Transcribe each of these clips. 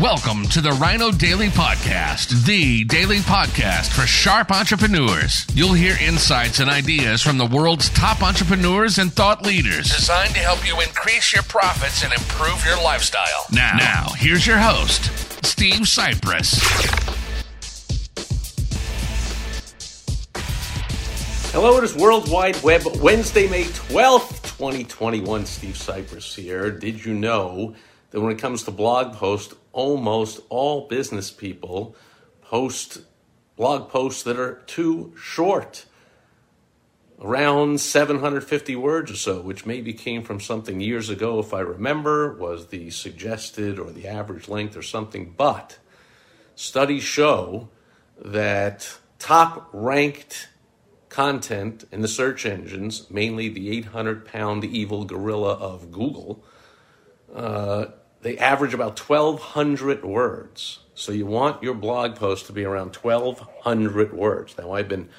Welcome to the Rhino Daily Podcast, the daily podcast for sharp entrepreneurs. You'll hear insights and ideas from the world's top entrepreneurs and thought leaders designed to help you increase your profits and improve your lifestyle. Now, now here's your host, Steve Sipress. Hello, it is World Wide Web Wednesday, May 12th, 2021. Steve Sipress here. Did you know that when it comes to blog posts, almost all business people post blog posts that are too short? Around 750 words or so, which maybe came from something years ago, if I remember, was the suggested or the average length or something. But studies show that top ranked content in the search engines, mainly the 800 pound evil gorilla of Google, uh, they average about 1,200 words. So you want your blog post to be around 1,200 words. Now, I've been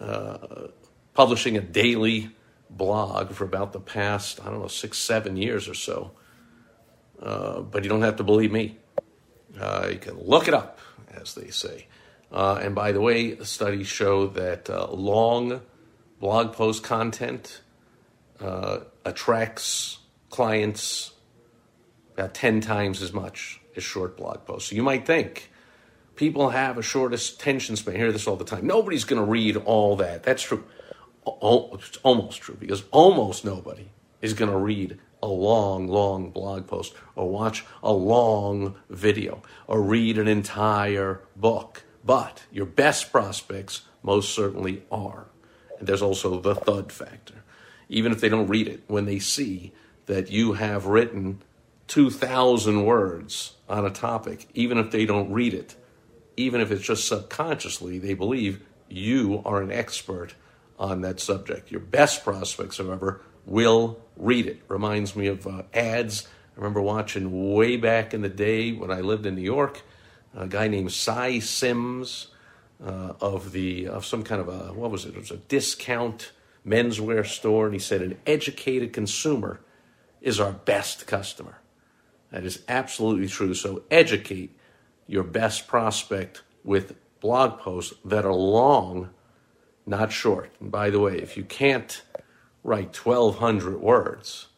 uh, publishing a daily blog for about the past, I don't know, six, seven years or so. Uh, but you don't have to believe me. Uh, you can look it up, as they say. Uh, and by the way, studies show that uh, long blog post content uh, attracts clients about 10 times as much as short blog posts. So you might think people have a short attention span. I hear this all the time. Nobody's going to read all that. That's true. It's almost true because almost nobody is going to read a long, long blog post or watch a long video or read an entire book. But your best prospects most certainly are. And there's also the thud factor. Even if they don't read it, when they see that you have written 2,000 words on a topic, even if they don't read it, even if it's just subconsciously, they believe you are an expert on that subject. Your best prospects, however, will read it. Reminds me of uh, ads. I remember watching way back in the day when I lived in New York a guy named Sy Syms uh, of the of some kind of a what was it? It was a discount menswear store, and he said an educated consumer is our best customer. That is absolutely true. So educate your best prospect with blog posts that are long, not short. And by the way, if you can't write 1,200 words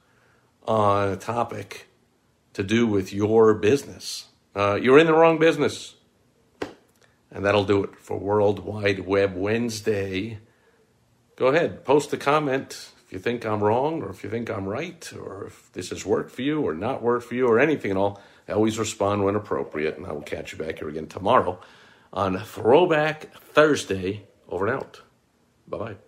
on a topic to do with your business, uh, you're in the wrong business. And that'll do it for World Wide Web Wednesday. Go ahead, post a comment if you think I'm wrong or if you think I'm right or if this has worked for you or not worked for you or anything at all. I always respond when appropriate, and I will catch you back here again tomorrow on Throwback Thursday. Over and out. Bye bye.